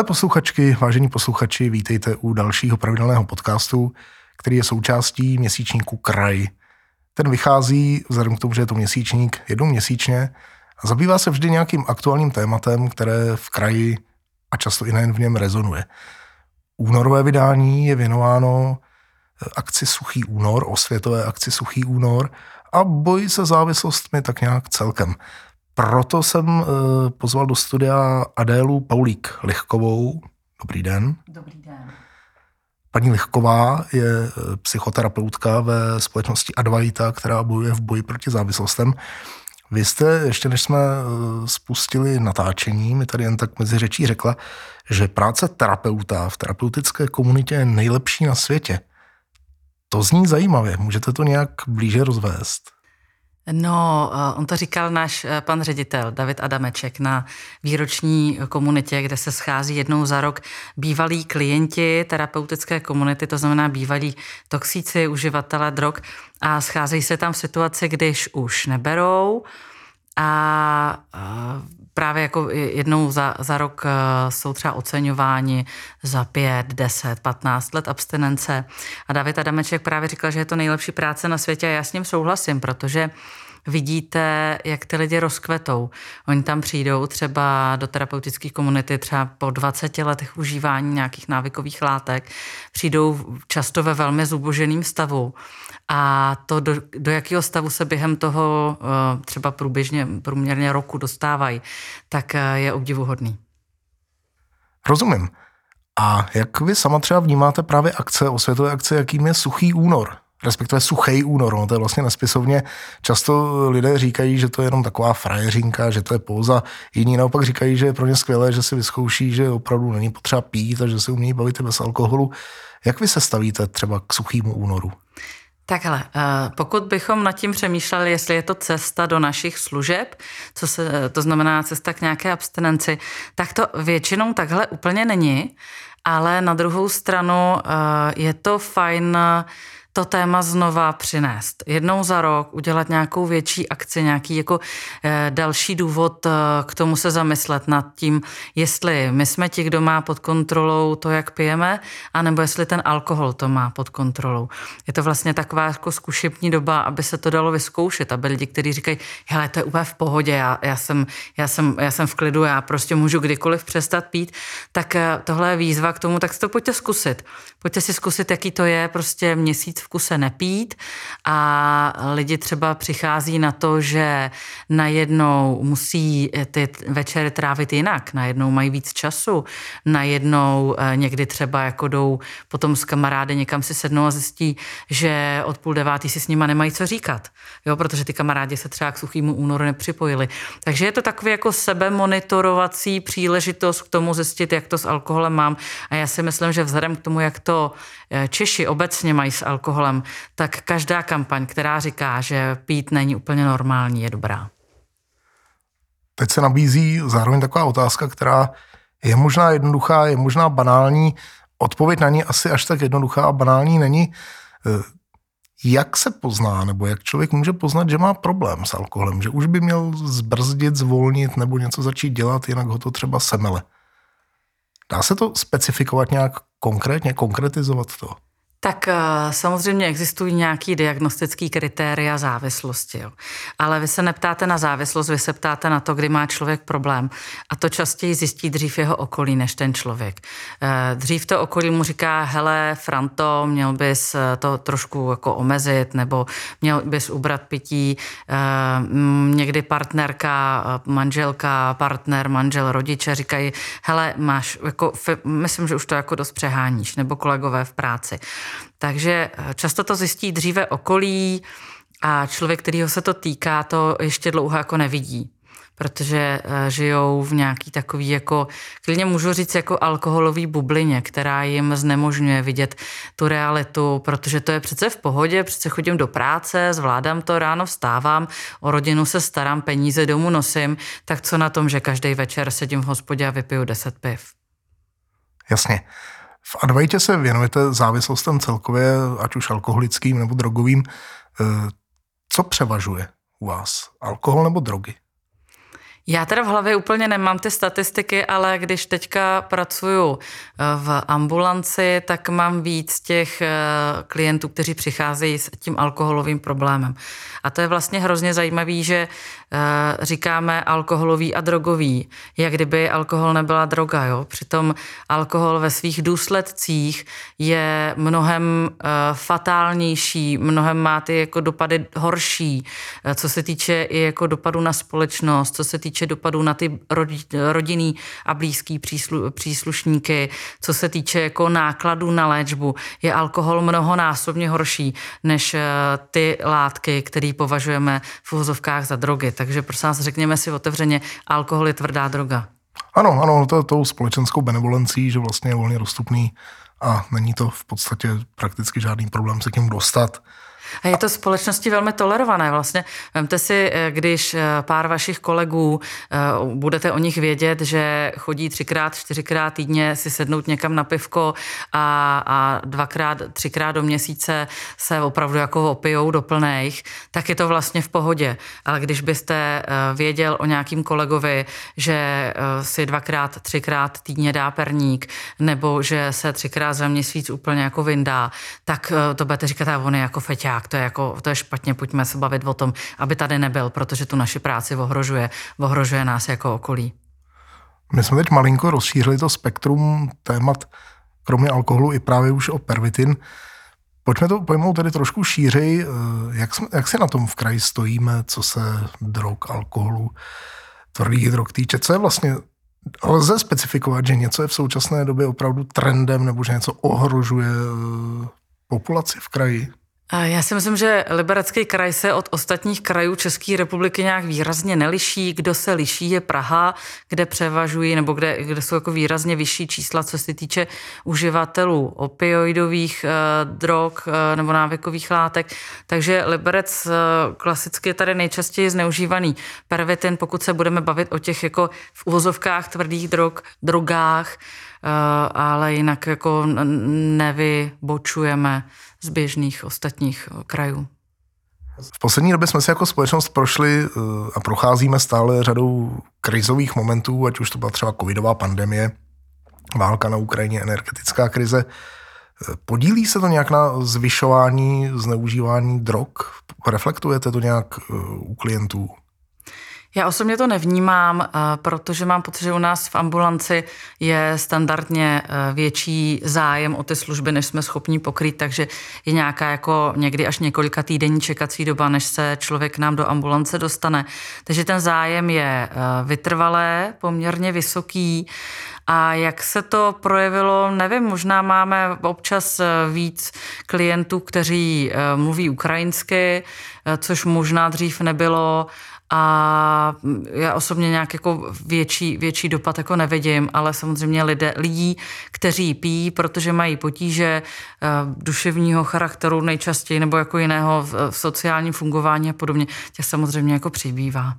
Milé posluchačky, vážení posluchači, vítejte u dalšího pravidelného podcastu, který je součástí měsíčníku Kraj. Ten vychází, vzhledem k tomu, že je to měsíčník, jednou měsíčně a zabývá se vždy nějakým aktuálním tématem, které v kraji a často i nejen v něm rezonuje. Únorové vydání je věnováno akci Suchý únor, osvětové akci Suchý únor a boj se závislostmi tak nějak celkem. Proto jsem eh, pozval do studia Adélu Paulík Lichkovou. Dobrý den. Dobrý den. Paní Lichková je eh, psychoterapeutka ve společnosti Advaita, která bojuje v boji proti závislostem. Vy jste, ještě než jsme eh, spustili natáčení, mi tady jen tak mezi řečí řekla, že práce terapeuta v terapeutické komunitě je nejlepší na světě. To zní zajímavě. Můžete to nějak blíže rozvést? No, eh, on to říkal náš eh, pan ředitel David Adameček na výroční komunitě, kde se schází jednou za rok bývalí klienti terapeutické komunity, to znamená bývalí toxíci, uživatelé drog a scházejí se tam v situaci, když už neberou a právě jako jednou za, za rok eh, jsou třeba oceňováni za pět, deset, patnáct let abstinence. A David Adameček právě říkal, že je to nejlepší práce na světě a já s ním souhlasím, protože vidíte, jak ty lidi rozkvetou. Oni tam přijdou třeba do terapeutické komunity třeba po 20 letech užívání nějakých návykových látek, přijdou často ve velmi zuboženém stavu a to, do, do jakého stavu se během toho eh, třeba průběžně, průměrně roku dostávají, tak eh, je obdivuhodný. Rozumím. A jak vy sama třeba vnímáte právě akce, osvětové akce, jakým je Suchý únor? Respektive suchý únor. No, to je vlastně nespisovně. Často lidé říkají, že to je jenom taková frajeřinka, že to je pouza. Jiní naopak říkají, že je pro ně skvělé, že si vyzkouší, že opravdu není potřeba pít a že se umí bavit bez alkoholu. Jak vy se stavíte třeba k suchýmu únoru? Takhle, eh, pokud bychom nad tím přemýšleli, jestli je to cesta do našich služeb, co se, to znamená cesta k nějaké abstinenci, tak to většinou takhle úplně není, ale na druhou stranu eh, je to fajn to téma znova přinést. Jednou za rok udělat nějakou větší akci, nějaký jako e, další důvod e, k tomu se zamyslet nad tím, jestli my jsme ti, kdo má pod kontrolou to, jak pijeme, anebo jestli ten alkohol to má pod kontrolou. Je to vlastně taková jako zkušební doba, aby se to dalo vyzkoušet, aby lidi, kteří říkají, hele, to je úplně v pohodě, já, já, jsem, já, jsem, já jsem v klidu, já prostě můžu kdykoliv přestat pít, tak e, tohle je výzva k tomu, tak si to pojďte zkusit. Pojďte si zkusit, jaký to je prostě měsíc v kuse nepít. A lidi třeba přichází na to, že najednou musí ty večery trávit jinak, najednou mají víc času, najednou eh, někdy třeba jako jdou potom s kamarády někam si sednou a zjistí, že od půl devátý si s nima nemají co říkat, jo, protože ty kamarádi se třeba k suchýmu únoru nepřipojili. Takže je to takový jako sebemonitorovací příležitost k tomu zjistit, jak to s alkoholem mám. A já si myslím, že vzhledem k tomu, jak to eh, Češi obecně mají s alkoholem, alkoholem, tak každá kampaň, která říká, že pít není úplně normální, je dobrá. Teď se nabízí zároveň taková otázka, která je možná jednoduchá, je možná banální. Odpověď na ní asi až tak jednoduchá a banální není. Eh, jak se pozná, nebo jak člověk může poznat, že má problém s alkoholem, že už by měl zbrzdit, zvolnit nebo něco začít dělat, jinak ho to třeba semele. Dá se to specifikovat nějak konkrétně, konkretizovat to? Tak eh, samozřejmě existují nějaký diagnostický kritéria závislosti, jo. ale vy se neptáte na závislost, vy se ptáte na to, kdy má člověk problém a to častěji zjistí dřív jeho okolí než ten člověk. Eh, dřív to okolí mu říká, hele Franto, měl bys eh, to trošku jako omezit nebo měl bys ubrat pití. Někdy partnerka, manželka, partner, manžel, rodiče říkají, hele máš, jako, myslím, že už to jako dost přeháníš, nebo kolegové v práci. Takže eh, často to zjistí dříve okolí a člověk, kterýho se to týká, to ještě dlouho jako nevidí protože eh, žijou v nějaký takový jako, klidně můžu říct jako alkoholový bublině, která jim znemožňuje vidět tu realitu, protože to je přece v pohodě, přece chodím do práce, zvládám to, ráno vstávám, o rodinu se starám, peníze domů nosím, tak co na tom, že každý večer sedím v hospodě a vypiju deset piv? Jasně. V Advaitě se věnujete závislostem celkově, ať už alkoholickým nebo drogovým. Eh, co převažuje u vás? Alkohol nebo drogy? Já teda v hlavě úplně nemám ty statistiky, ale když teďka pracuju eh, v ambulanci, tak mám víc těch eh, klientů, kteří přicházejí s tím alkoholovým problémem. A to je vlastně hrozně zajímavý, že eh, říkáme alkoholový a drogový, jak kdyby alkohol nebyla droga. Jo? Přitom alkohol ve svých důsledcích je mnohem fatálnější, mnohem má ty jako dopady horší, co se týče i jako dopadu na společnost, co se týče týče dopadů na ty rodinný a blízký příslu, příslušníky, co se týče jako nákladů na léčbu, je alkohol mnohonásobně horší než eh, ty látky, které považujeme v uvozovkách za drogy. Takže prosím vás, řekněme si otevřeně, alkohol je tvrdá droga. Ano, ano, to je tou společenskou benevolencí, že vlastně je volně dostupný a není to v podstatě prakticky žádný problém se k němu dostat. A je to společnosti velmi tolerované. Vlastně vemte si, eh, když eh, pár vašich kolegů eh, budete o nich vědět, že chodí třikrát, čtyřikrát týdně si sednout někam na pivko a, a dvakrát, třikrát do měsíce se opravdu jako opijou do plných, tak je to vlastně v pohodě. Ale když byste věděl o nějakým kolegovi, že si dvakrát, třikrát týdně dá perník, nebo že se třikrát za měsíc úplně jako vyndá, tak to budete říkat, a on je jako feťák tak to je, jako, to je špatně, pojďme se bavit o tom, aby tady nebyl, protože tu naši práci ohrožuje, ohrožuje nás jako okolí. My jsme teď malinko rozšířili to spektrum témat, kromě alkoholu i právě už o pervitin. Pojďme to pojmout tedy trošku šířej. Jak, jsme, jak se na tom v kraji stojíme, co se drog, alkoholu, tvrdých drog týče? Co je vlastně Lze specifikovat, že něco je v současné době opravdu trendem nebo že něco ohrožuje eh, populaci v kraji? Já si myslím, že Liberecký kraj se od ostatních krajů České republiky nějak výrazně neliší. Kdo se liší je Praha, kde převažují nebo kde, kde jsou jako výrazně vyšší čísla, co se týče uživatelů opioidových eh, drog eh, nebo návykových látek. Takže Liberec eh, klasicky je tady nejčastěji zneužívaný pervitin, pokud se budeme bavit o těch jako v uvozovkách tvrdých drog, drogách, eh, ale jinak jako nevybočujeme z běžných ostatních eh, krajů. V poslední době jsme se jako společnost prošli eh, a procházíme stále řadou krizových momentů, ať už to byla třeba covidová pandemie, válka na Ukrajině, energetická krize. Eh, podílí se to nějak na zvyšování zneužívání drog? Reflektujete to nějak u klientů? Já osobně to nevnímám, eh, protože mám pocit, že u nás v ambulanci je standardně eh, větší zájem o ty služby, než jsme schopni pokrýt, takže je nějaká jako někdy až několika týdenní čekací doba, než se člověk nám do ambulance dostane. Takže ten zájem je eh, vytrvalé, poměrně vysoký a jak se to projevilo, nevím, možná máme občas víc klientů, kteří mluví ukrajinsky, což možná dřív nebylo a já osobně nějak jako větší, větší dopad jako nevidím, ale samozřejmě lidé, lidí, kteří pijí, protože mají potíže eh, duševního charakteru nejčastěji nebo jako jiného v sociálním fungování a podobně, těch samozřejmě jako přibývá.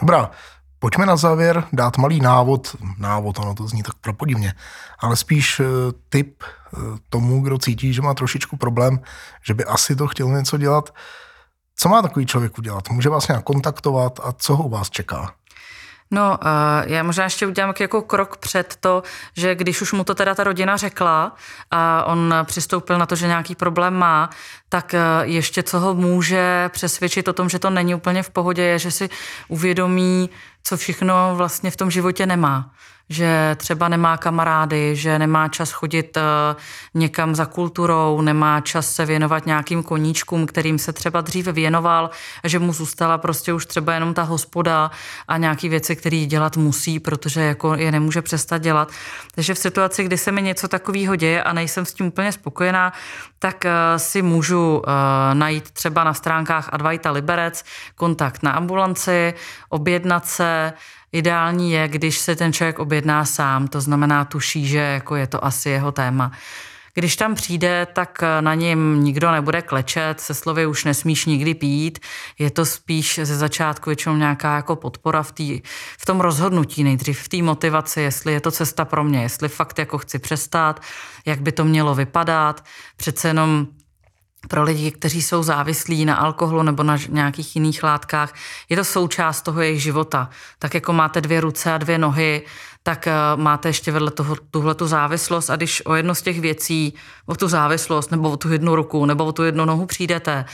Dobrá, pojďme na závěr dát malý návod, návod, ono to zní tak propodivně, ale spíš eh, tip eh, tomu, kdo cítí, že má trošičku problém, že by asi to chtěl něco dělat, co má takový člověk udělat? Může vás nějak kontaktovat a co ho u vás čeká? No, já možná ještě udělám jako krok před to, že když už mu to teda ta rodina řekla a on přistoupil na to, že nějaký problém má, tak e, ještě co ho může přesvědčit o tom, že to není úplně v pohodě, je, že si uvědomí, co všechno vlastně v tom životě nemá že třeba nemá kamarády, že nemá čas chodit eh, někam za kulturou, nemá čas se věnovat nějakým koníčkům, kterým se třeba dříve věnoval, že mu zůstala prostě už třeba jenom ta hospoda a nějaký věci, které dělat musí, protože jako je nemůže přestat dělat. Takže v situaci, kdy se mi něco takového děje a nejsem s tím úplně spokojená, tak eh, si můžu eh, najít třeba na stránkách Advaita Liberec kontakt na ambulanci, objednat se, Ideální je, když se ten člověk objedná sám, to znamená tuší, že jako je to asi jeho téma. Když tam přijde, tak na něm nikdo nebude klečet, se slovy už nesmíš nikdy pít. Je to spíš ze začátku většinou nějaká jako podpora v, tý, v tom rozhodnutí nejdřív, v té motivaci, jestli je to cesta pro mě, jestli fakt jako chci přestat, jak by to mělo vypadat. Přece jenom pro lidi, kteří jsou závislí na alkoholu nebo na nějakých jiných látkách, je to součást toho jejich života. Tak jako máte dvě ruce a dvě nohy, tak eh, máte ještě vedle toho tuhle tu závislost a když o jedno z těch věcí, o tu závislost nebo o tu jednu ruku nebo o tu jednu nohu přijdete,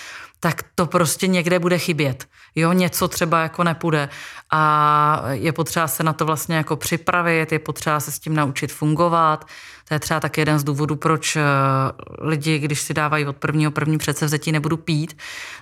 tak to prostě někde bude chybět. Jo, něco třeba jako nepůjde a je potřeba se na to vlastně jako připravit, je potřeba se s tím naučit fungovat. To je třeba tak jeden z důvodů, proč eh, lidi, když si dávají od prvního první předsevzetí, nebudu pít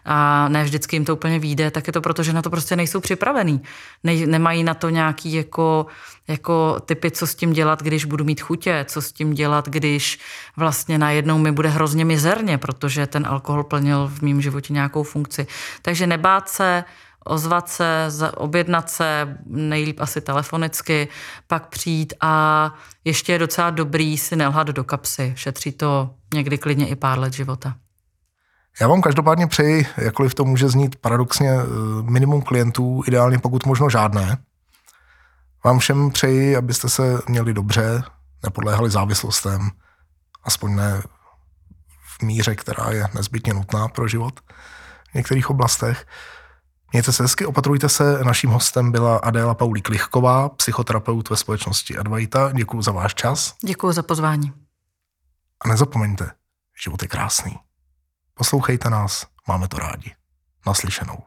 a ne vždycky jim to úplně vyjde, tak je to proto, že na to prostě nejsou připravený. Ne, nemají na to nějaký jako, jako typy, co s tím dělat, když budu mít chutě, co s tím dělat, když vlastně najednou mi bude hrozně mizerně, protože ten alkohol plnil v mém životě nějakou funkci. Takže nebát se, ozvat se, objednat se, nejlíp asi telefonicky, pak přijít a ještě je docela dobrý si nelhat do kapsy. Šetří to někdy klidně i pár let života. Já vám každopádně přeji, jakkoliv to může znít paradoxně, eh, minimum klientů, ideálně pokud možno žádné. Vám všem přeji, abyste se měli dobře, nepodléhali závislostem, aspoň ne v míře, která je nezbytně nutná pro život v některých oblastech. Mějte se hezky, opatrujte se. Naším hostem byla Adéla Paulí Klichková, psychoterapeut ve společnosti Advaita. Děkuji za váš čas. Děkuji za pozvání. A nezapomeňte, život je krásný. Poslouchejte nás, máme to rádi. Naslyšenou.